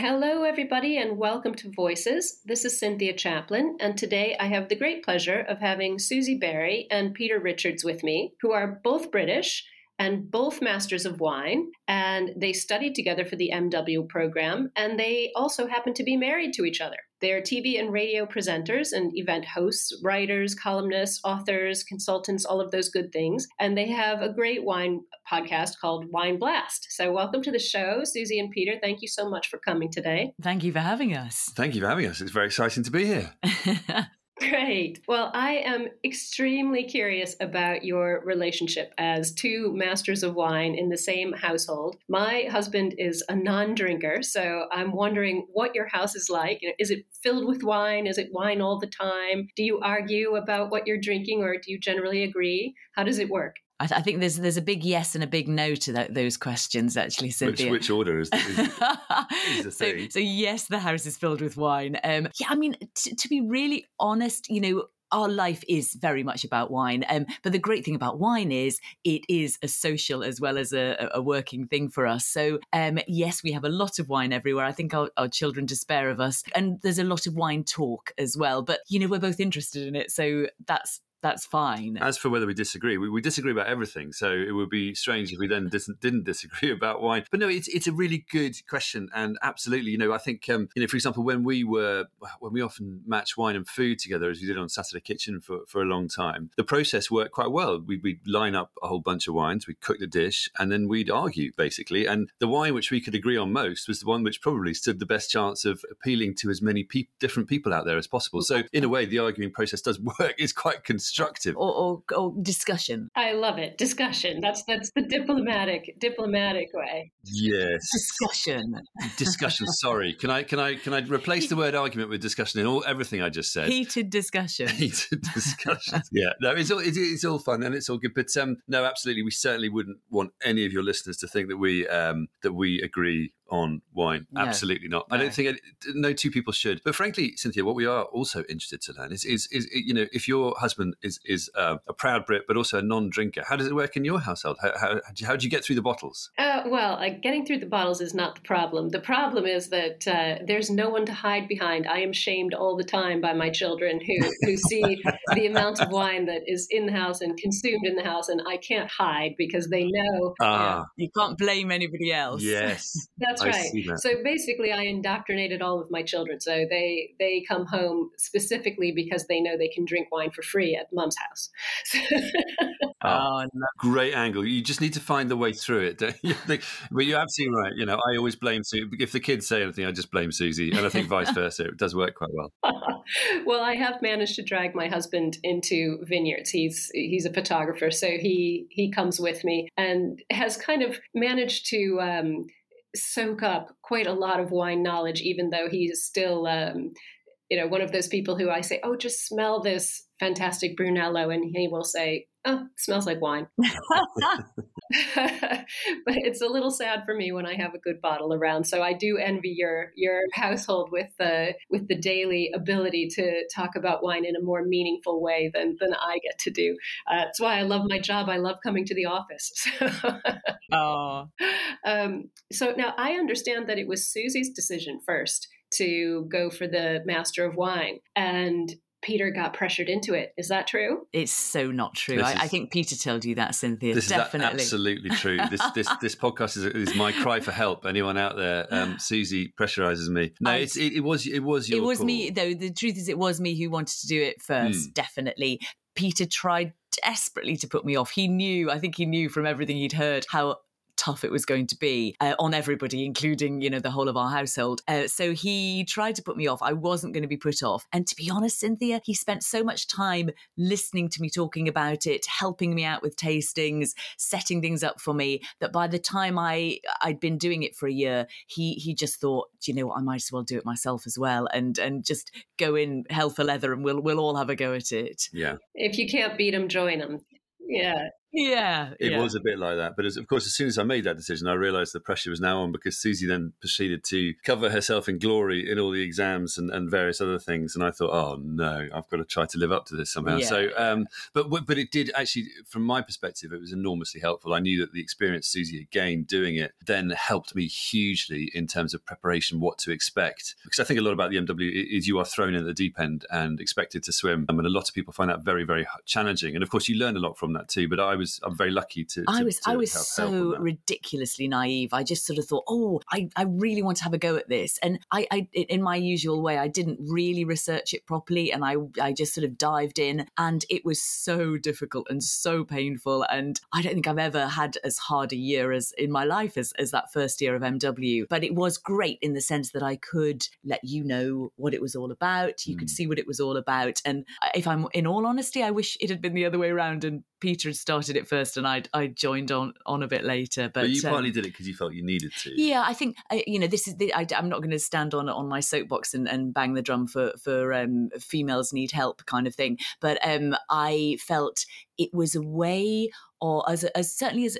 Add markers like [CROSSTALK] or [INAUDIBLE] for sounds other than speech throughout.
Hello, everybody, and welcome to Voices. This is Cynthia Chaplin, and today I have the great pleasure of having Susie Barrie and Peter Richards with me, who are both British and both masters of wine. And they studied together for the MW program, and they also happen to be married to each other. They're TV and radio presenters and event hosts, writers, columnists, authors, consultants, all of those good things. And they have a great wine podcast called Wine Blast. So, welcome to the show, Susie and Peter. Thank you so much for coming today. Thank you for having us. Thank you for having us. It's very exciting to be here. [LAUGHS] Great. Well, I am extremely curious about your relationship as two masters of wine in the same household. My husband is a non drinker, so I'm wondering what your house is like. Is it filled with wine? Is it wine all the time? Do you argue about what you're drinking or do you generally agree? How does it work? I, I, think there's there's a big yes and a big no to that, those questions actually, Cynthia. Which, which order is, is, [LAUGHS] is the so, so, yes, the house is filled with wine. Um, yeah, I mean, t- to be really honest, you know, our life is very much about wine. Um, but the great thing about wine is it is a social as well as a, a working thing for us. So, um, yes, we have a lot of wine everywhere. I think our, our, children despair of us. And there's a lot of wine talk as well. But, you know, we're both interested in it. So that's that's fine. As for whether we disagree, we, we, disagree about everything. So it would be strange if we then dis- didn't disagree [LAUGHS] about wine. But no, it's it's a really good question, and absolutely, you know, I think um, you know, for example, when we were when we often match wine and food together, as we did on Saturday Kitchen for, for a long time, the process worked quite well. We would line up a whole bunch of wines, we'd cook the dish, and then we'd argue basically. And the wine which we could agree on most was the one which probably stood the best chance of appealing to as many pe- different people out there as possible. So in a way, the arguing process does [LAUGHS] work. It's quite constructive or, or, or, discussion. I love it. Discussion. That's that's the diplomatic diplomatic way. Yes. Discussion. Discussion. Sorry. Can I can I can I replace the word argument with discussion in all everything I just said? Heated discussion. [LAUGHS] Heated discussion. [LAUGHS] yeah. No, it's all it, it's all fun and it's all good. But um, no, absolutely, we certainly wouldn't want any of your listeners to think that we um, that we agree on wine. No, Absolutely not. No. I don't think no two people should. But frankly, Cynthia, what we are also interested to learn is, is, is you know, if your husband is is uh, a proud Brit but also a non-drinker, how does it work in your household? How, how, how do you get through the bottles? Uh, well, uh, getting through the bottles is not the problem. The problem is that uh, there's no one to hide behind. I am shamed all the time by my children who who see [LAUGHS] the amount of wine that is in the house and consumed in the house, and I can't hide because they know. Ah. You can't blame anybody else. Yes, [LAUGHS] that's that's right. So basically, I indoctrinated all of my children. So they they come home specifically because they know they can drink wine for free at mom's house. [LAUGHS] oh, no. great angle! You just need to find the way through it. [LAUGHS] but you're absolutely right. You know, I always blame Sue. if the kids say anything, I just blame Susie, and I think vice [LAUGHS] versa. It does work quite well. well, I have managed to drag my husband into vineyards. He's he's a photographer, so he he comes with me and has kind of managed to. Um, soak up quite a lot of wine knowledge, even though he's still, um, you know, one of those people who I say, "Oh, just smell this fantastic Brunello," and he will say, "Oh, smells like wine." [LAUGHS] [LAUGHS] but it's a little sad for me when I have a good bottle around. So I do envy your your [LAUGHS] household with the with the daily ability to talk about wine in a more meaningful way than than I get to do. Uh, that's why I love my job. I love coming to the office. [LAUGHS] oh. Um, so now I understand that it was Susie's decision first to go for the Master of Wine, and Peter got pressured into it. Is that true? It's so not true. I, is, I, think Peter told you that, Cynthia. This Definitely. is absolutely true. [LAUGHS] This this this podcast is, is my cry for help. Anyone out there? Um, [SIGHS] Susie pressurizes me. No, it, it, was it was your. It was call. me though. The truth is, it was me who wanted to do it first. Mm. Definitely. Peter tried desperately to put me off. He knew, I think he knew from everything he'd heard how tough it was going to be uh, on everybody, including, you know, the whole of our household. Uh, so he tried to put me off. I wasn't going to be put off. And to be honest, Cynthia, he spent so much time listening to me talking about it, helping me out with tastings, setting things up for me, that by the time I, I'd been doing it for a year, he, he just thought, you know what, I might as well do it myself as well and, and just go in hell for leather and we'll, we'll all have a go at it. Yeah. If you can't beat them, join them. Yeah. Yeah, it yeah. was a bit like that. But as, of course, as soon as I made that decision, I realised the pressure was now on because Susie then proceeded to cover herself in glory in all the exams and, and various other things. And I thought, oh no, I've got to try to live up to this somehow. Yeah. So, um, but but it did actually, from my perspective, it was enormously helpful. I knew that the experience Susie had gained doing it then helped me hugely in terms of preparation, what to expect. Because I think a lot about the MW is you are thrown in at the deep end and expected to swim, I and a lot of people find that very very challenging. And of course, you learn a lot from that too. But I was I'm very lucky to. I was to I was help so that. ridiculously naive. I just sort of thought, oh, I, I really want to have a go at this, and I, I in my usual way, I didn't really research it properly, and I I just sort of dived in, and it was so difficult and so painful, and I don't think I've ever had as hard a year as in my life as as that first year of MW. But it was great in the sense that I could let you know what it was all about. You could Mm. see what it was all about, and if I'm in all honesty, I wish it had been the other way around and Peter had started it first and I I joined on on a bit later. But, But you um, partly did it because you felt you needed to. yeah, I think uh, you know this is. The, I, am not going to stand on on my soapbox and, and bang the drum for for um, females need help kind of thing. But um, I felt it was a way, or as, as certainly as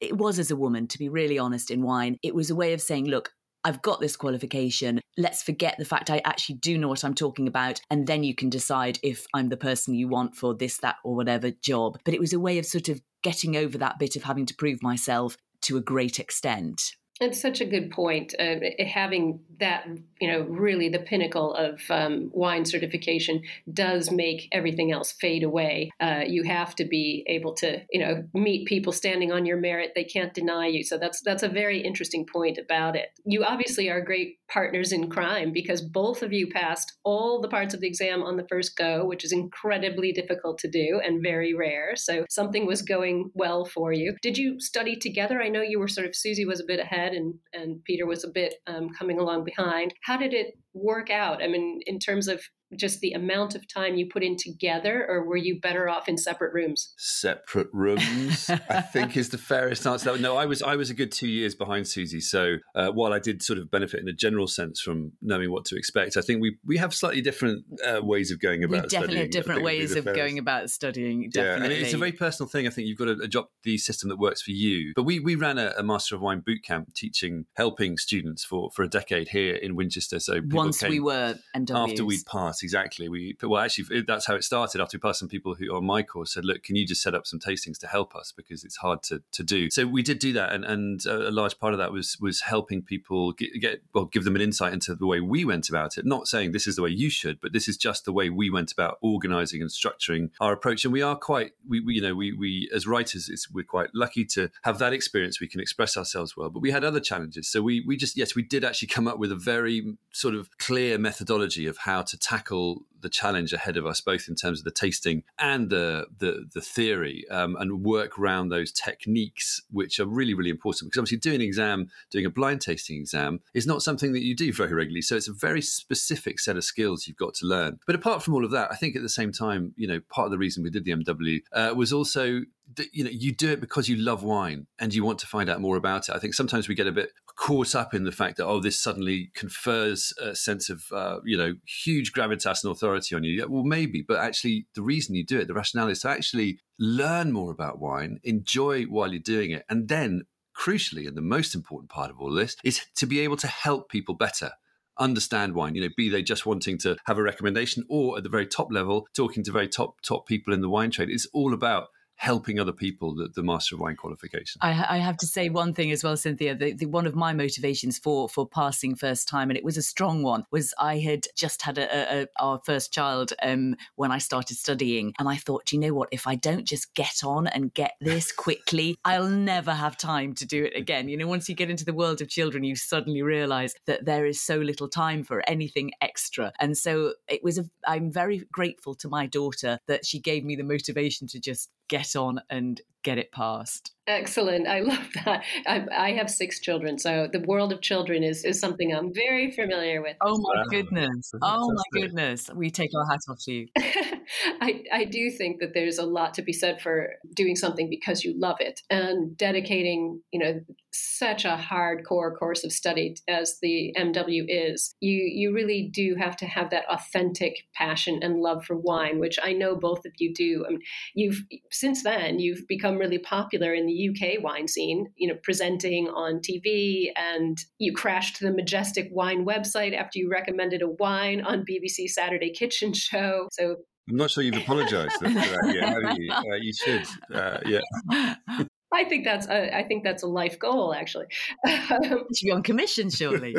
it was as a woman, to be really honest, in wine, it was a way of saying, look. I've got this qualification. Let's forget the fact I actually do know what I'm talking about. And then you can decide if I'm the person you want for this, that, or whatever job. But it was a way of sort of getting over that bit of having to prove myself to a great extent. It's such a good point. Uh, having that, you know, really the pinnacle of um, wine certification does make everything else fade away. Uh, you have to be able to, you know, meet people standing on your merit. They can't deny you. So that's that's a very interesting point about it. You obviously are great partners in crime because both of you passed all the parts of the exam on the first go, which is incredibly difficult to do and very rare. So something was going well for you. Did you study together? I know you were sort of Susie was a bit ahead and and Peter was a bit um, coming along behind. How did it work out? I mean, in terms of just the amount of time you put in together, or were you better off in separate rooms? Separate rooms, I think, is the fairest answer. No, I was I was a good two years behind Susie. So uh, while I did sort of benefit in a general sense from knowing what to expect, I think we we have slightly different uh, ways of going We about. definitely studying, have different think would be ways of fairest. going about studying. Yeah, Definitely. and it's a very personal thing. I think you've got to adopt the system that works for you. But we we ran a, a Master of Wine boot camp teaching, helping students for for a decade here in Winchester. So people Once we were MWs. after we'd passed exactly. We well actually that's how it started. After we passed some people who on my course said look can you just set up some tastings to help us? Because it's hard to, to do. So we did do that and, and uh, a large part of that was was helping people get, get well give them an insight into the way we went about it. Not saying this is the way you should but this is just the way we went about organizing and structuring our approach. And we are quite we, we you know we we as writers it's, we're quite lucky to have that experience. We can express ourselves well but we had other challenges. So we we just yes we did actually come up with a very sort of clear methodology of how to tackle the challenge ahead of us, both in terms of the tasting and the the, the theory, um, and work around those techniques, which are really really important. Because obviously, doing an exam, doing a blind tasting exam, is not something that you do very regularly. So it's a very specific set of skills you've got to learn. But apart from all of that, I think at the same time, you know, part of the reason we did the MW uh, was also that, you know you do it because you love wine and you want to find out more about it. I think sometimes we get a bit caught up in the fact that oh this suddenly confers a sense of uh, you know huge gravitas and authority on you. Yeah, well maybe, but actually the reason you do it, the rationale is to actually learn more about wine, enjoy while you're doing it, and then crucially and the most important part of all this is to be able to help people better understand wine you know be they just wanting to have a recommendation or at the very top level talking to very top top people in the wine trade it's all about helping other people the, the master of wine qualification I, I have to say one thing as well, Cynthia. The, the, one of my motivations for for passing first time, and it was a strong one, was I had just had a, a, a, our first child um, when I started studying, and I thought, you know what? If I don't just get on and get this [LAUGHS] quickly, I'll never have time to do it again. You know, once you get into the world of children, you suddenly realise that there is so little time for anything extra, and so it was. A, I'm very grateful to my daughter that she gave me the motivation to just get on and get it past. Excellent. I love that. I, I have six children, so the world of children is, is something I'm very familiar with. Oh my Wow. goodness. Oh my Fantastic. goodness. We take our hats off to you. [LAUGHS] I, I do think that there's a lot to be said for doing something because you love it and dedicating, you know, such a hardcore course of study as the MW is. You you really do have to have that authentic passion and love for wine, which I know both of you do. I mean, you've since then you've become become really popular in the UK wine scene, you know, presenting on TV and you crashed the Majestic Wine website after you recommended a wine on BBC Saturday Kitchen Show. So I'm not sure you've apologized for that yet, have you? [LAUGHS] Uh, you should. Uh, yeah. [LAUGHS] I think that's a, I think that's a life goal, actually. Um, should be on commission, surely.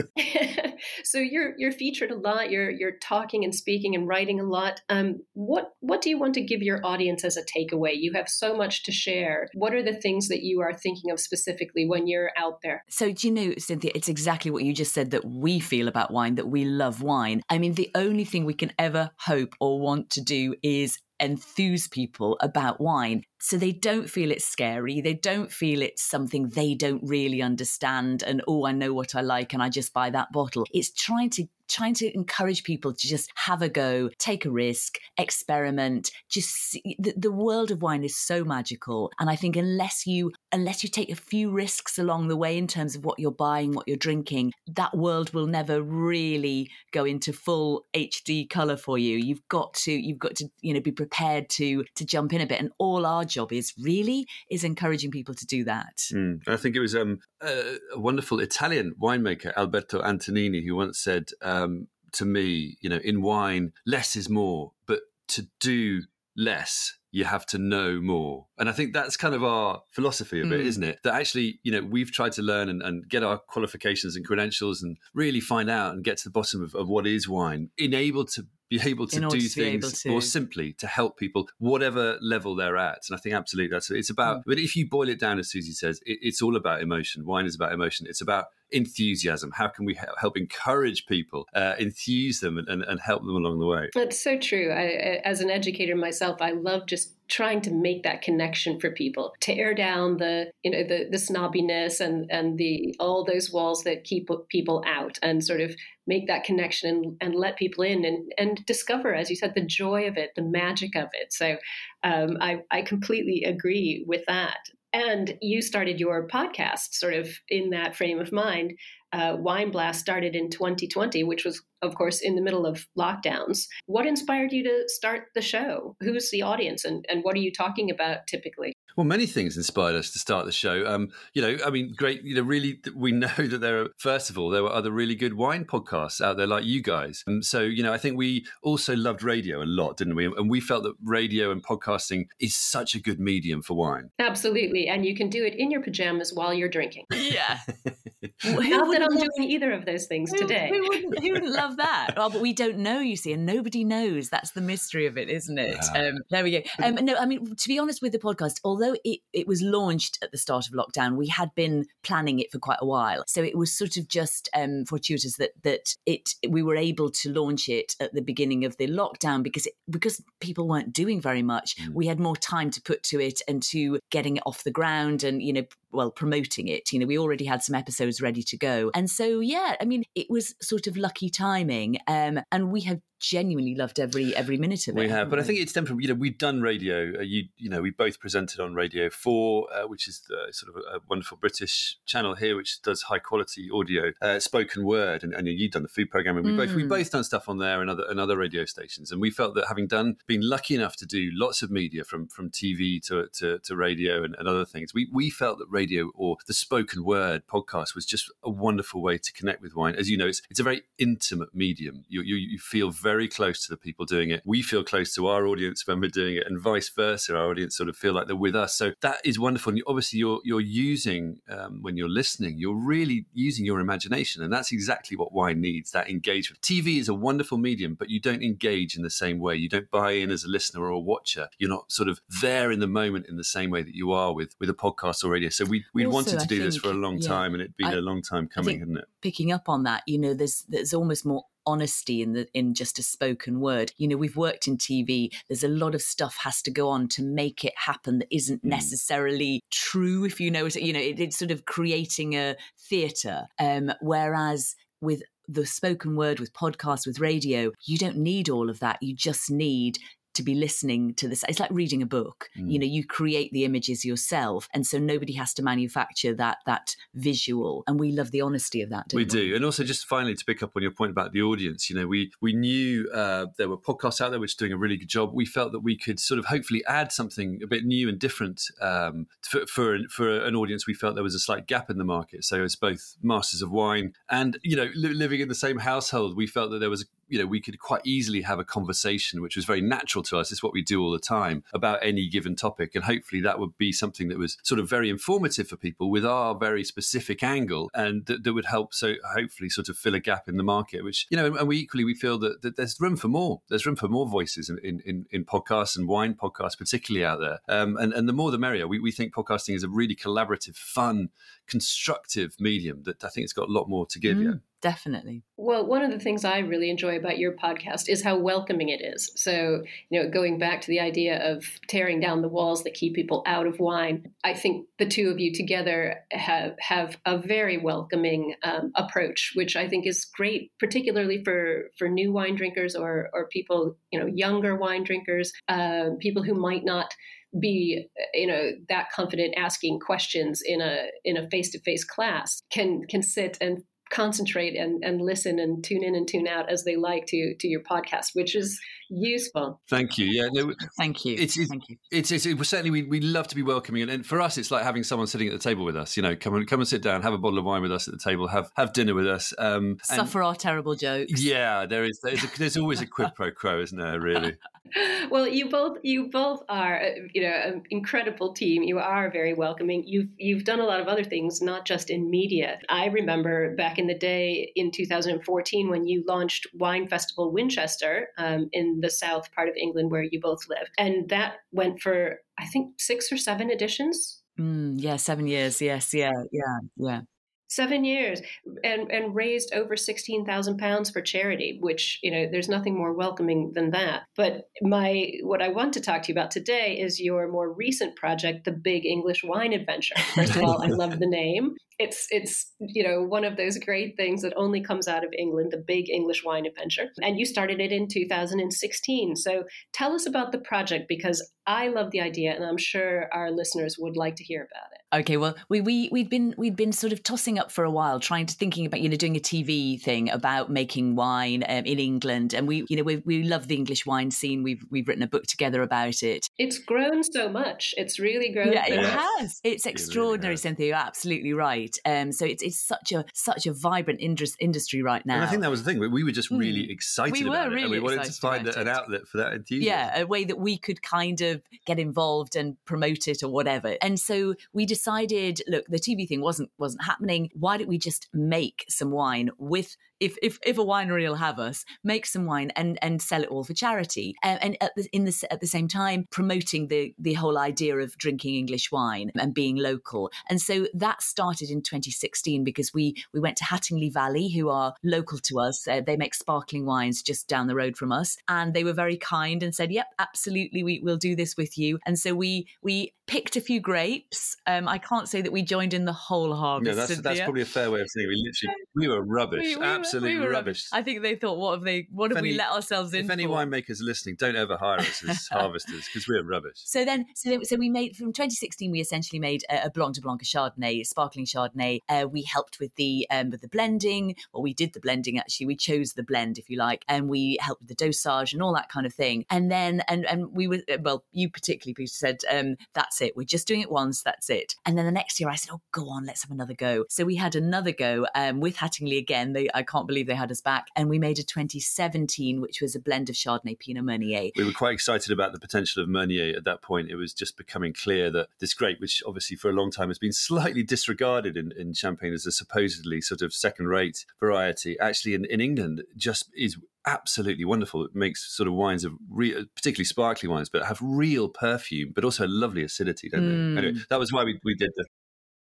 [LAUGHS] so you're you're featured a lot. You're you're talking and speaking and writing a lot. Um, what what do you want to give your audience as a takeaway? You have so much to share. What are the things that you are thinking of specifically when you're out there? So do you know, Cynthia? It's exactly what you just said that we feel about wine. That we love wine. I mean, the only thing we can ever hope or want to do is enthuse people about wine. So they don't feel it's scary. They don't feel it's something they don't really understand and oh i know what i like and i just buy that bottle. It's trying to trying to encourage people to just have a go, take a risk, experiment. Just see, the, the world of wine is so magical, and I think unless you unless you take a few risks along the way in terms of what you're buying, what you're drinking, that world will never really go into full HD color for you. You've got to you've got to you know be prepared to to jump in a bit, and all our job is really is encouraging people to do that. Mm. I think it was um, a, wonderful Italian winemaker Alberto Antonini who once said. Uh, um, to me, you know, in wine, less is more, but to do less, you have to know more. And I think that's kind of our philosophy of it, mm. not it? That actually, you know, we've tried to learn and, and, get our qualifications and credentials and really find out and get to the bottom of, of what is wine, enabled to be able to do to things more simply to help people, whatever level they're at. And I think absolutely that's it's about. Mm. But if you boil it down, as Susie says, it, it's all about emotion. Wine is about emotion. It's about enthusiasm. How can we help encourage people, uh, enthuse them, and, and, and, help them along the way? That's so true. I, as an educator myself, I love just trying to make that connection for people to tear down the you know the the snobbiness and and the all those walls that keep people out and sort of make that connection and, and let people in and and discover as you said the joy of it the magic of it so um, I, I completely agree with that and you started your podcast sort of in that frame of mind. Uh, Wine Blast started in 2020, which was, of course, in the middle of lockdowns. What inspired you to start the show? Who's the audience, and, and what are you talking about typically? Well, many things inspired us to start the show. Um, you know, I mean, great. You know, really, we [LAUGHS] know that there are. First of all, there were other really good wine podcasts out there, like you guys. Um, so, you know, I think we also loved radio a lot, didn't we? And we felt that radio and podcasting is such a good medium for wine. Absolutely, and you can do it in your pajamas while you're drinking. [LAUGHS] Yeah. [LAUGHS] Not that I'm doing either of those things who, today. Who wouldn't, who wouldn't love that? Oh, but we don't know, you see, and nobody knows. That's the mystery of it, isn't it? Yeah. Um, there we go. Um, no, I mean, to be honest with the podcast, although although it, it was launched at the start of lockdown, we had been planning it for quite a while. So it was sort of just um, fortuitous that that it we were able to launch it at the beginning of the lockdown because it, because people weren't doing very much. Mm. We had more time to put to it and to getting it off the ground and you know well promoting it you know we already had some episodes ready to go and so yeah i mean it was sort of lucky timing um, and we have genuinely loved every every minute of it. We have, but I think it's temporary. You know, we've done radio. Uh, you you know, we both presented on Radio Four, uh, which is the, sort of a, a, wonderful British channel here, which does high quality audio, uh, spoken word, and, and you've done the food program, and we mm. both we both done stuff on there and other and other radio stations, and we felt that having done been lucky enough to do lots of media from from TV to to, to radio and, and other things, we we felt that radio or the spoken word podcast was just a wonderful way to connect with wine. As you know, it's it's a very intimate medium. You you, you feel very close to the people doing it. We feel close to our audience when we're doing it, and vice versa. Our audience sort of feel like they're with us. So that is wonderful. And obviously, you're you're using um, when you're listening, you're really using your imagination, and that's exactly what wine needs. That engagement. TV is a wonderful medium, but you don't engage in the same way. You don't buy in as a listener or a watcher. You're not sort of there in the moment in the same way that you are with with a podcast or radio. So we we wanted to do think, this for a long yeah, time, and it'd been I, a long time coming, hadn't it? Picking up on that, you know, there's there's almost more honesty in the in just a spoken word. You know, we've worked in TV. There's a lot of stuff has to go on to make it happen that isn't mm. necessarily true. If you know, you know, it, it's sort of creating a theatre. Um, whereas with the spoken word, with podcasts, with radio, you don't need all of that. You just need to be listening to this. It's like reading a book. Mm. You know, you create the images yourself, and so nobody has to manufacture that that visual. And we love the honesty of that. we, we do, and also just finally to pick up on your point about the audience. You know, we we knew uh, there were podcasts out there which are doing a really good job. We felt that we could sort of hopefully add something a bit new and different um, for, for for an audience. We felt there was a slight gap in the market. So as both masters of wine and you know li- living in the same household, we felt that there was you know, we could quite easily have a conversation, which was very natural to us. It's what we do all the time about any given topic. And hopefully that would be something that was sort of very informative for people with our very specific angle and that, that would help. So hopefully sort of fill a gap in the market, which, you know, and we equally, we feel that, that there's room for more. There's room for more voices in, in, in podcasts and wine podcasts, particularly out there. Um, and, and the more the merrier. We, we think podcasting is a really collaborative, fun, constructive medium that I think it's got a lot more to give mm. you definitely. Well, one of the things I really enjoy about your podcast is how welcoming it is. So, you know, going back to the idea of tearing down the walls that keep people out of wine, I think the two of you together have have a very welcoming um, approach, which I think is great, particularly for for new wine drinkers or or people, you know, younger wine drinkers, uh, people who might not be you know that confident asking questions in a in a face-to-face class can can sit and concentrate and, and listen and tune in and tune out as they like to to your podcast, which is useful. Thank you. Yeah. No, Thank you. It's, it's, Thank you. It's, it's, it's certainly we, we love to be welcoming, and, and, for us, it's like having someone sitting at the table with us. You know, come and come and sit down, have a bottle of wine with us at the table, have have dinner with us. Um, Suffer our terrible jokes. Yeah, there is. There's, a, there's always a [LAUGHS] quid pro quo, isn't there? Really. [LAUGHS] well, you both you both are uh, you know an incredible team. You are very welcoming. You've you've done a lot of other things, not just in media. I remember back in the day in 2014 when you launched Wine Festival Winchester um, the south part of England where you both live, and that went for I think six or seven editions. Mm, yeah, seven years. Yes, yeah, yeah, yeah seven years and and raised over 16,000 pounds for charity which you know there's nothing more welcoming than that. But my what I want to talk to you about today is your more recent project the big English wine adventure. First of all I love the name. It's it's you know one of those great things that only comes out of England the big English wine adventure. And you started it in 2016 so tell us about the project because I love the idea and I'm sure our listeners would like to hear about it Okay, well, we we we'd been we'd been sort of tossing up for a while, trying to thinking about you know doing a TV thing about making wine um, in England, and we you know we we love the English wine scene. We've we've written a book together about it. It's grown so much. It's really grown. Yeah, it has. It's extraordinary, really Cynthia. You're absolutely right. Um, so it's it's such a such a vibrant industry right now. And I think that was the thing. We were just really mm. excited we about really it, and we wanted to find an outlet for that enthusiasm. Yeah, a way that we could kind of get involved and promote it or whatever. And so we just decided, look, the TV thing wasn't wasn't happening. Why don't we just make some wine with if if if a winery will have us, make some wine and and sell it all for charity, uh, and at the, in the at the same time promoting the the whole idea of drinking English wine and being local. And so that started in 2016 because we we went to Hattingley Valley, who are local to us. Uh, they make sparkling wines just down the road from us, and they were very kind and said, "Yep, absolutely, we will do this with you." And so we we picked a few grapes. Um, I can't say that we joined in the whole harvest. No, that's, that's probably a fair way of saying it. We literally we were rubbish, we, we absolutely were, we rubbish. I think they thought, what have they? What if have any, we let ourselves in? If any for? winemakers are listening, don't ever hire us as [LAUGHS] harvesters because we're rubbish. So then, so then, so we made from 2016. We essentially made a, a Blanc de Blanc Chardonnay, sparkling Chardonnay. Uh, we helped with the um, with the blending, or we did the blending actually. We chose the blend, if you like, and we helped with the dosage and all that kind of thing. And then, and and we were well, you particularly, Peter said, um, that's it. We're just doing it once. That's it. And then the next year, I said, oh, go on, let's have another go. So we had another go um, with Hattingley again. They, I can't believe they had us back. And we made a 2017, which was a blend of Chardonnay Pinot Meunier. We were quite excited about the potential of Meunier at that point. It was just becoming clear that this grape, which obviously for a long time has been slightly disregarded in, in Champagne as a supposedly sort of second rate variety, actually in, in England just is absolutely wonderful. It makes sort of wines of real, particularly sparkly wines, but have real perfume, but also a lovely acidity, don't mm. they? Anyway, that was why we, we did the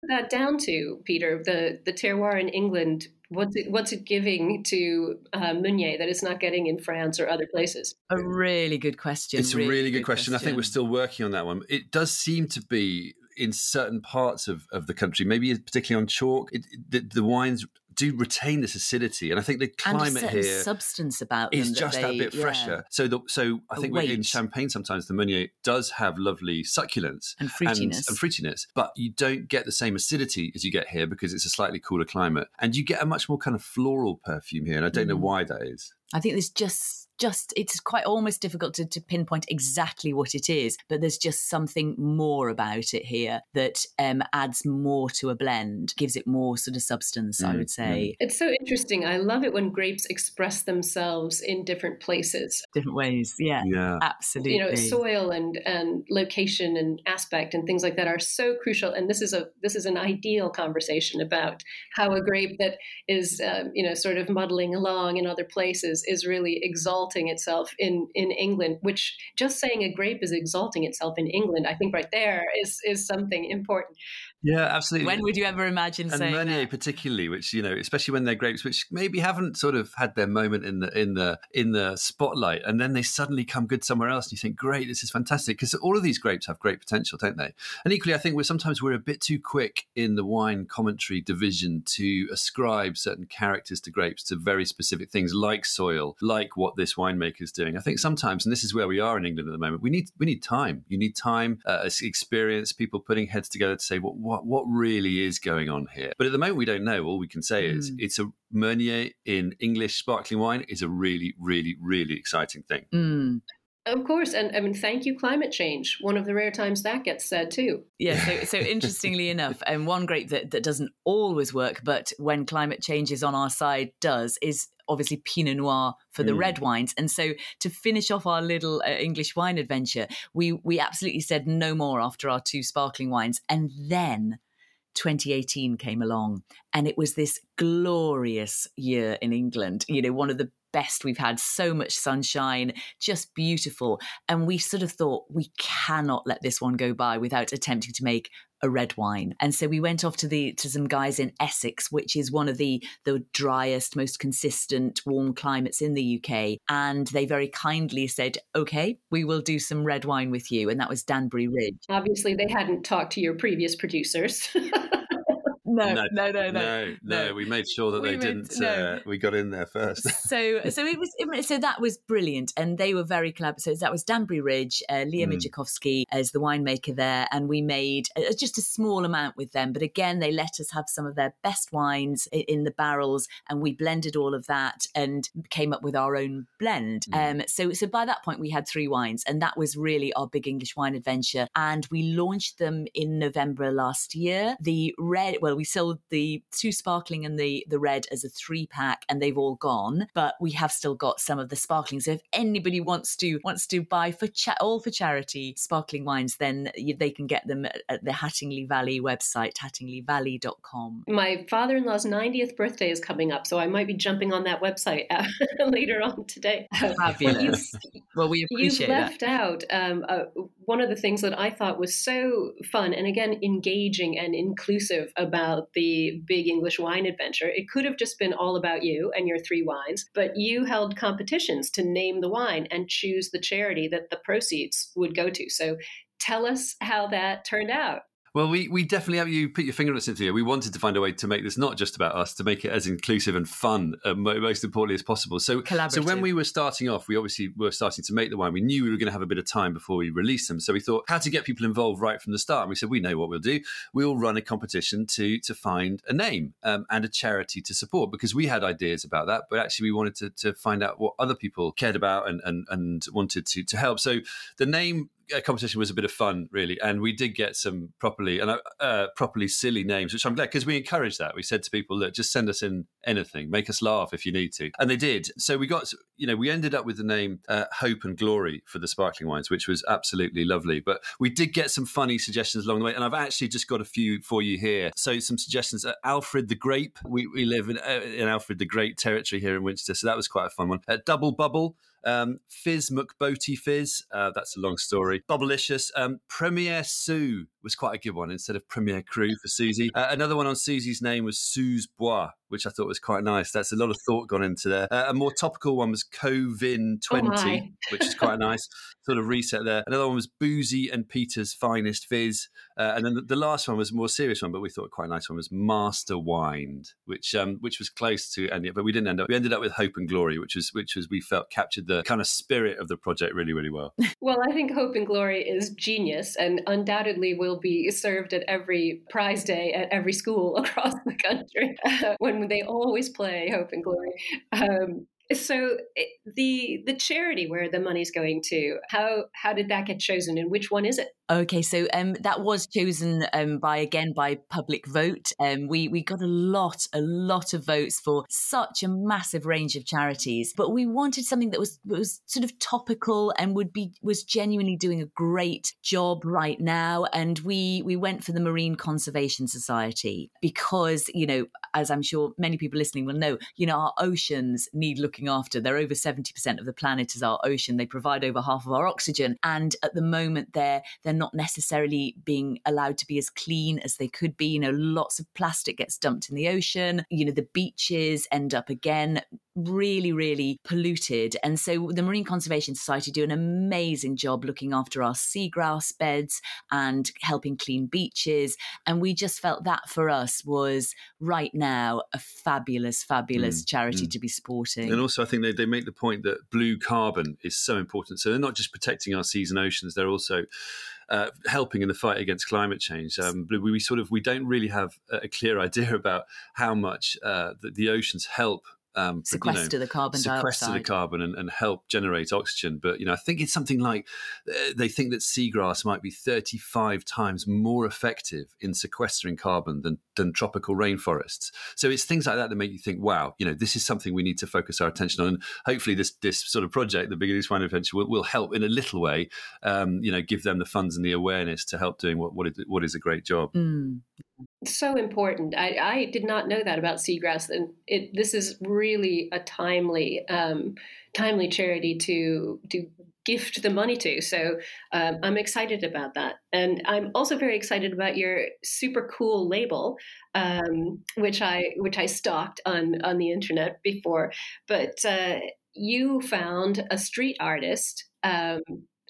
that down to Peter the the terroir in England what's it what's it giving to uh, Meunier that it's not getting in France or other places a really good question it's really a really good, good question. question. I think we're still working on that one it does seem to be in certain parts of, of the country, maybe particularly on chalk, it, the, the, wines do retain this acidity, and I think the climate here substance about is them just that, they, that bit fresher. So, the, so I think in champagne sometimes the Meunier does have lovely succulence And and, fruitiness. and fruitiness, but you don't get the same acidity as you get here because it's a slightly cooler climate, and you get a much more kind of floral perfume here, and I don't know Mm. why that is. I think there's just just it's quite almost difficult to, to pinpoint exactly what it is, but there's just something more about it here that um, adds more to a blend, gives it more sort of substance. I Mm, would say It's so interesting. I love it when grapes express themselves in different places. different ways. Yeah, Yeah. absolutely. You know, soil and and location and aspect and things like that are so crucial. And this is a this is an ideal conversation about how a grape that is um, you know sort of muddling along in other places is really exalting itself in in England. Which just saying a grape is exalting itself in England, I think right there is is something important. Yeah, absolutely. when would you ever imagine and saying that? particularly, which you know, especially when they're grapes, which maybe haven't sort of had their moment in the in the in the spotlight, and then they suddenly come good somewhere else, and you think, great, this is fantastic, because all of these grapes have great potential, don't they? And equally, I think we're sometimes we're a bit too quick in the wine commentary division to ascribe certain characters to grapes to very specific things, like soil, like what this winemaker is doing. I think sometimes, and this is where we are in England at the moment, we need we need time. You need time, uh, experience, people putting heads together to say what what what really is going on here. But at the moment, we don't know. All we can say is Mm. it's a Meunier in English sparkling wine is a really, really, really exciting thing. Mm. Of course, and I mean, thank you, climate change. One of the rare times that gets said too. Yeah, so, so [LAUGHS] interestingly enough, and one grape that, that doesn't always work, but when climate change is on our side does, is obviously Pinot Noir for the Mm. red wines. And so to finish off our little uh, English wine adventure, we we absolutely said no more after our two sparkling wines, and then 2018 came along, and it was this glorious year in England. You know, one of the best. We've had so much sunshine just beautiful. And we sort of thought we cannot let this one go by without attempting to make a red wine. And so we went off to the to some guys in Essex which is one of the the driest most consistent warm climates in the UK and they very kindly said okay we will do some red wine with you. And that was Danbury Ridge. Obviously, they hadn't talked to your previous producers. [LAUGHS] no No, no no no, no, we made sure that We they didn't. no. Uh, we got in there first. [LAUGHS] so so it was it, so that was brilliant and they were very collaborative so that was danbury ridge uh, Liam Mm. Idzikowski as the winemaker there and we made uh, just a small amount with them but again they let us have some of their best wines in, in the barrels and we blended all of that and came up with our own blend Mm. um so so by that point we had three wines and that was really our big english wine adventure and we launched them in november last year the red well we sold the two sparkling and the the red as a three pack and they've all gone but we have still got some of the sparkling so if anybody wants to wants to buy for cha- all for charity sparkling wines then they can get them at, the hattingley valley website hattingleyvalley.com My father in law's 90th birthday is coming up, so I might be jumping on that website uh, [LAUGHS] later on today. [LAUGHS] fabulous. well we appreciate You've appreciate that. left out um, uh, one of the things that I thought was so fun and again engaging and inclusive about the big English wine adventure. It could have just been all about you and your three wines, but you held competitions to name the wine and choose the charity that the proceeds would go to. So tell us how that turned out. Well, we, we definitely have you put your finger on it, Cynthia. We wanted to find a way to make this not just about us, to make it as inclusive and fun, uh, most importantly as possible. So, so when we were starting off, we obviously were starting to make the wine. We knew we were going to have a bit of time before we released them. So we thought how to get people involved right from the start. And we said we know what we'll do. We'll run a competition to to find a name um, and a charity to support because we had ideas about that, but actually we wanted to, to find out what other people cared about and and, and wanted to to help. So the name competition was a bit of fun, really, and we did get some properly and uh, uh, properly silly names, which I'm glad because we encouraged that. We said to people, "Look, just send us in anything, make us laugh if you need to," and they did. So we got, you know, we ended up with the name uh, Hope and Glory for the sparkling wines, which was absolutely lovely. But we did get some funny suggestions along the way, and I've actually just got a few for you here. So some suggestions: uh, Alfred the Grape. We, we live in, uh, in Alfred the Great territory here in Winchester, so that was quite a fun one. Uh, Double Bubble. Um, Fizz McBoaty Fizz, uh, that's a long story. Bubblicious. Um, Premier Sue was quite a good one instead of Premier Cru for Susie. Uh, another one on Susie's name was Suze Bois, which I thought was quite nice. That's a lot of thought gone into there. Uh, a more topical one was Covin 20, oh which is quite a nice. Sort of reset there. Another one was Boozy and Peter's Finest Fizz. Uh, and then the, the, last one was a more serious one, but we thought quite a nice one was Master Wind, which um, which was close to ending but we didn't end up. We ended up with Hope and Glory, which was which was we felt captured the kind of spirit of the project really, really well. [LAUGHS] well, I think Hope and Glory is genius and undoubtedly will be served at every prize day at every school [LAUGHS] across the country [LAUGHS] when they always play Hope and Glory. Um, so the the charity where the money's going to, how how did that get chosen, and which one is it? Okay, so um, that was chosen um, by again by public vote. Um, we we got a lot, a lot of votes for such a massive range of charities, but we wanted something that was was sort of topical and would be was genuinely doing a great job right now. And we we went for the Marine Conservation Society because you know, as I'm sure many people listening will know, you know, our oceans need looking after. They're over seventy percent of the planet is our ocean. They provide over half of our oxygen, and at the moment they're they're not necessarily being allowed to be as clean as they could be. You know, lots of plastic gets dumped in the ocean. You know, the beaches end up again really, really polluted. And so the Marine Conservation Society do an amazing job looking after our seagrass beds and helping clean beaches. And we just felt that for us was right now a fabulous, fabulous mm, charity mm. to be supporting. And also, I think they, they make the point that blue carbon is so important. So they're not just protecting our seas and oceans, they're also uh, helping in the fight against climate change. Um, we, we, sort of we don't really have a clear [LAUGHS] idea about how much uh, the, the oceans help um, sequester you know, the carbon sequester dioxide. the carbon and, and, help generate oxygen. But you know, I think it's something like uh, they think that seagrass might be 35 times more effective in sequestering carbon than than tropical rainforests. So it's things like that that make you think, wow, you know, this is something we need to focus our attention on. And hopefully, this this sort of project, the Big English Wine Adventure, will, will help in a little way. Um, you know, give them the funds and the awareness to help doing what what is, what is a great job. Mm so important. I, I, did not know that about seagrass, and it, this is really a timely, um, timely charity to to gift the money to. So um, I'm excited about that, and I'm also very excited about your super cool label, um, which I which I stalked on on the internet before. But uh, you found a street artist um,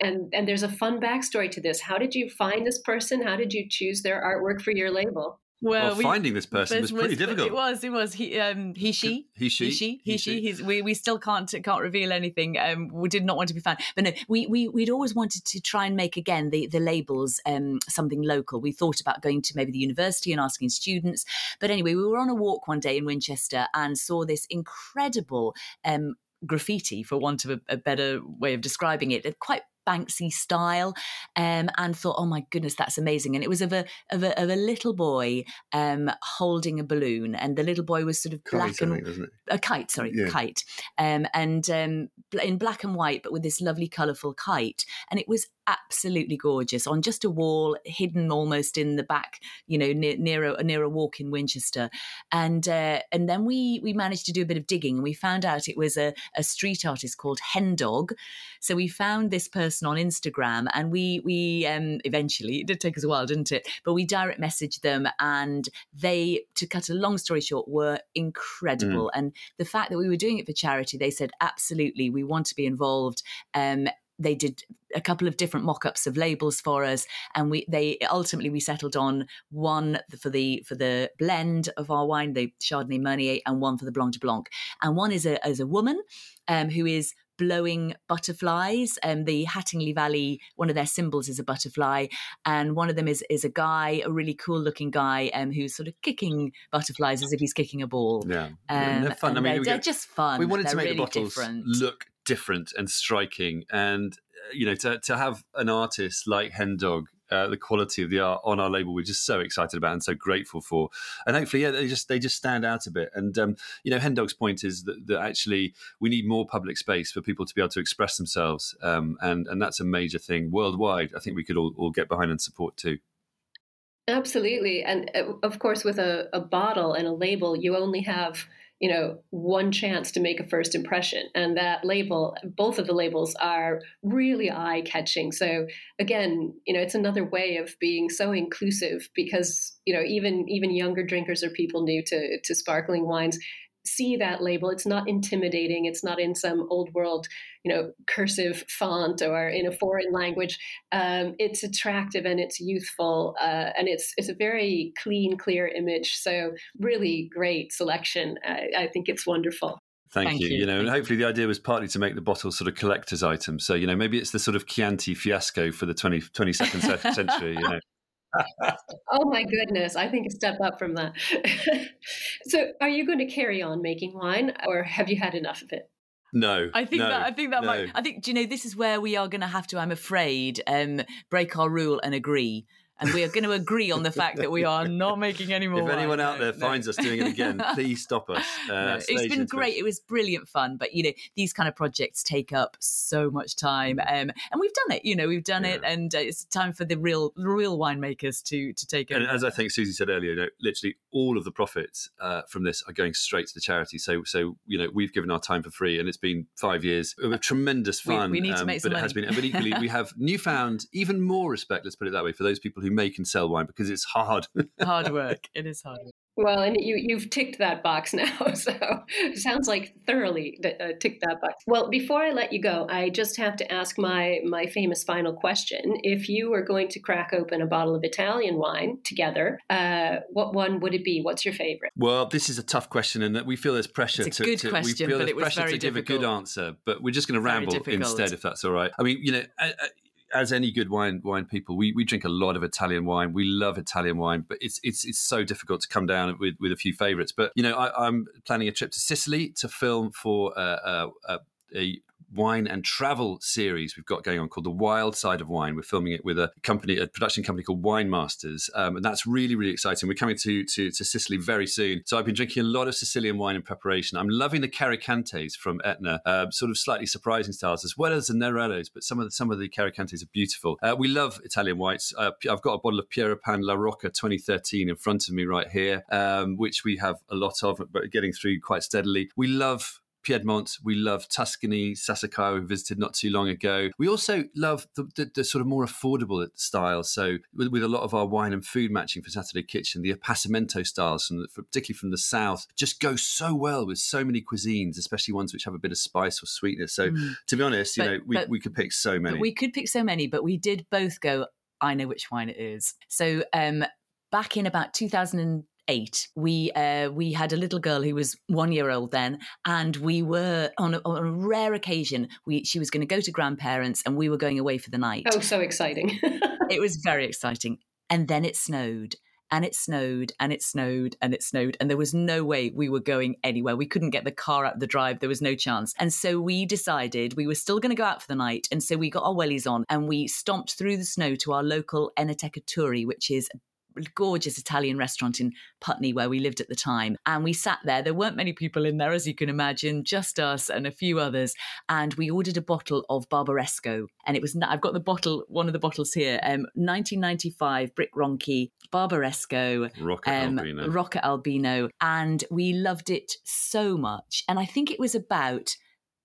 and and there's a fun backstory to this. How did you find this person? How did you choose their artwork for your label? Well, well we, finding this person was, was pretty difficult. It was. It was. He, um, he, she, he, she, he, she, he, she. He's, we, we still can't can't reveal anything. Um, we did not want to be found, but no, we we we'd always wanted to try and make again the the labels um something local. We thought about going to maybe the university and asking students, but anyway, we were on a walk one day in Winchester and saw this incredible um graffiti, for want of a, a, better way of describing it, quite Banksy style, um, and thought, "Oh my goodness, that's amazing!" And it was of a of a, of a little boy um, holding a balloon, and the little boy was sort of black kite, and think, a kite, sorry, yeah. kite, um, and um, in black and white, but with this lovely colourful kite, and it was absolutely gorgeous on just a wall, hidden almost in the back, you know, near near a, near a walk in Winchester, and uh, and then we we managed to do a bit of digging, and we found out it was a, a street artist called Hendog. So we found this person on Instagram, and we we um, eventually it did take us a while, didn't it? But we direct messaged them, and they, to cut a long story short, were incredible. Mm. And the fact that we were doing it for charity, they said absolutely we want to be involved. Um, they did a couple of different mock-ups of labels for us and we they ultimately we settled on one for the for the blend of our wine the chardonnay meunier and one for the blanc de blanc and one is a as a woman um, who is blowing butterflies. Um, the Hattingley Valley, one of their symbols is a butterfly, and one of them is is a guy, a really cool looking guy, um, who's sort of kicking butterflies as if he's kicking a ball. Yeah, um, they're fun. I mean, they're, they're, just fun. We wanted they're to make really the bottles different. look different and striking. And uh, you know, to to have an artist like Hendog, uh, the quality of the art on our label, we're just so excited about and so grateful for. And hopefully, yeah, they just they just stand out a bit. And um, you know, Hendog's point is that, that actually we need more public space for people to be able to express themselves, um, and and that's a major thing worldwide. I think we could all, all get behind and support too. Absolutely, and uh, of course, with a, a bottle and a label, you only have you know, one chance to make a first impression. And that label, both of the labels are really eye catching. So again, you know, it's another way of being so inclusive because, you know, even even younger drinkers or people new to, to sparkling wines see that label. It's not intimidating. It's not in some old world, you know, cursive font or in a foreign language. Um, it's attractive and it's youthful uh, and it's it's a very clean, clear image. So really great selection. I, I think it's wonderful. Thank, Thank you. you. you. know, and hopefully the idea was partly to make the bottle sort of collector's item. So, you know, maybe it's the sort of Chianti fiasco for the 20, 22nd [LAUGHS] century, you know oh my goodness, I think a step up from that. [LAUGHS] so, are you going to carry on making wine, or have you had enough of it? No, I think no, that I think that no. might. I think do you know this is where we are going to have to. I'm afraid um, break our rule and agree and we are going to agree on the fact that we are not making any more. If anyone wine. out there no, finds us doing it again, [LAUGHS] please stop us. Uh, no, it's been great. It was brilliant fun, but you know these kind of projects take up so much time, um, and we've done it. You know, we've done yeah. it, and uh, it's time for the real, real winemakers to to take it. And as I think Susie said earlier, you know, literally all of the profits uh, from this are going straight to the charity. So, so you know, we've given our time for free, and it's been five years of tremendous fun. We, we need um, to make some but money. it has been. But equally, we have [LAUGHS] newfound, even more respect. Let's put it that way for those people who make and sell wine because it's hard. [LAUGHS] hard work. It is hard. Well, and you you've ticked that box [LAUGHS] now, so sounds like thoroughly uh, ticked that box. Well, before I let you go, I just have to ask my my famous final question. If you were going to crack open a bottle of Italian wine together, uh, what one would it be? What's your favorite? Well, this is a tough question, and that we feel there's pressure it's a to. Good to question, we feel but there's pressure to difficult. give a good answer, but we're just going to ramble instead, if that's all right. I mean, you know. I, I, as any good wine wine people, we, we drink a lot of Italian wine. We love Italian wine, but it's it's it's so difficult to come down with, with a few favourites. But you know, I, am planning a trip to Sicily to film for uh, uh, a wine and travel series we've got going on called The Wild Side of Wine. We're filming it with a company, a production company called Wine Masters, um, and that's really, really exciting. We're coming to, to, to Sicily very soon. So I've been drinking a lot of Sicilian wine in preparation. I'm loving the Carricantes from Etna, uh, sort of slightly surprising styles, as well as the Nerellos, but some of the, some of the Carricantes are beautiful. Uh, we love Italian whites. Uh, I've got a bottle of Pieropan La Rocca 2013 in front of me right here, um, which we have a lot of, but getting through quite steadily. We love Piedmont. We love Tuscany, Sassicaia, we visited not too long ago. We also love the, the, the sort of more affordable styles. So, with, with, a lot of our wine and food matching for Saturday Kitchen, the Appassimento styles, from the, particularly from the south, just go so well with so many cuisines, especially ones which have a bit of spice or sweetness. So, mm. to be honest, you but, know, we, but, we could pick so many. we could pick so many, but we did both go, I know which wine it is. So, um, back in about 2000 eight, we uh, we had a little girl who was one year old then, and we were on a, on a rare occasion. We she was going to go to grandparents, and we were going away for the night. Oh, so exciting! [LAUGHS] it was very exciting, and then it snowed. And it snowed and it snowed and it snowed, and there was no way we were going anywhere. We couldn't get the car out the drive. There was no chance. And so we decided we were still going to go out for the night. And so we got our wellies on and we stomped through the snow to our local Enoteca Turi, which is gorgeous Italian restaurant in Putney where we lived at the time. And we sat there. There weren't many people in there, as you can imagine, just us and a few others. And we ordered a bottle of Barbaresco. And it was, I've got the bottle, one of the bottles here, um, 1995 Brich Ronchi, Barbaresco, Rocca um, Albino. Rocca Albino. And we loved it so much. And I think it was about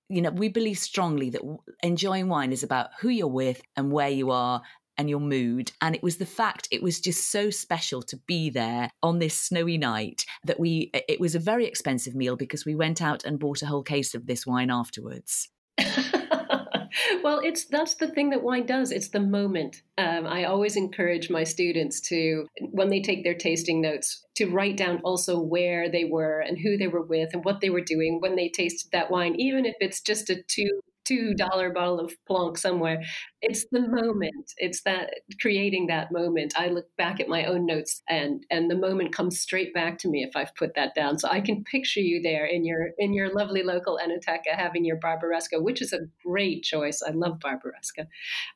you know, we believe strongly that enjoying wine is about who you're with and where you are and your mood. And it was the fact it was just so special to be there on this snowy night that we, it was a very expensive meal because we went out and bought a whole case of this wine afterwards. [LAUGHS] well, it's that's the thing that wine does. It's the moment. Um, I always encourage my students to, when they take their tasting notes, to write down also where they were and who they were with and what they were doing when they tasted that wine, even if it's just a two two dollar bottle of Blanc somewhere. It's the moment. It's that creating that moment. I look back at my own notes and and the moment comes straight back to me if I've put that down. So I can picture you there in your in your lovely local Enoteca having your Barbaresco, which is a great choice. I love Barbaresco,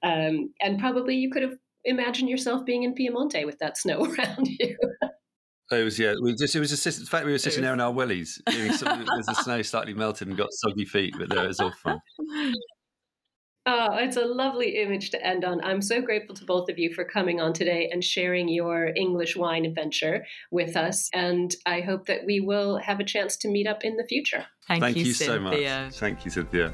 um, and probably you could have imagined yourself being in Piemonte with that snow [LAUGHS] around you. It was yeah. We just it was just the fact we were sitting there in our wellies. There's the snow slightly melted and got soggy feet, but no, it was all fun. Oh, it's a lovely image to end on. I'm so grateful to both of you for coming on today and sharing your English wine adventure with us. And I hope that we will have a chance to meet up in the future. Thank, Thank you, you so much. Thank you, Cynthia.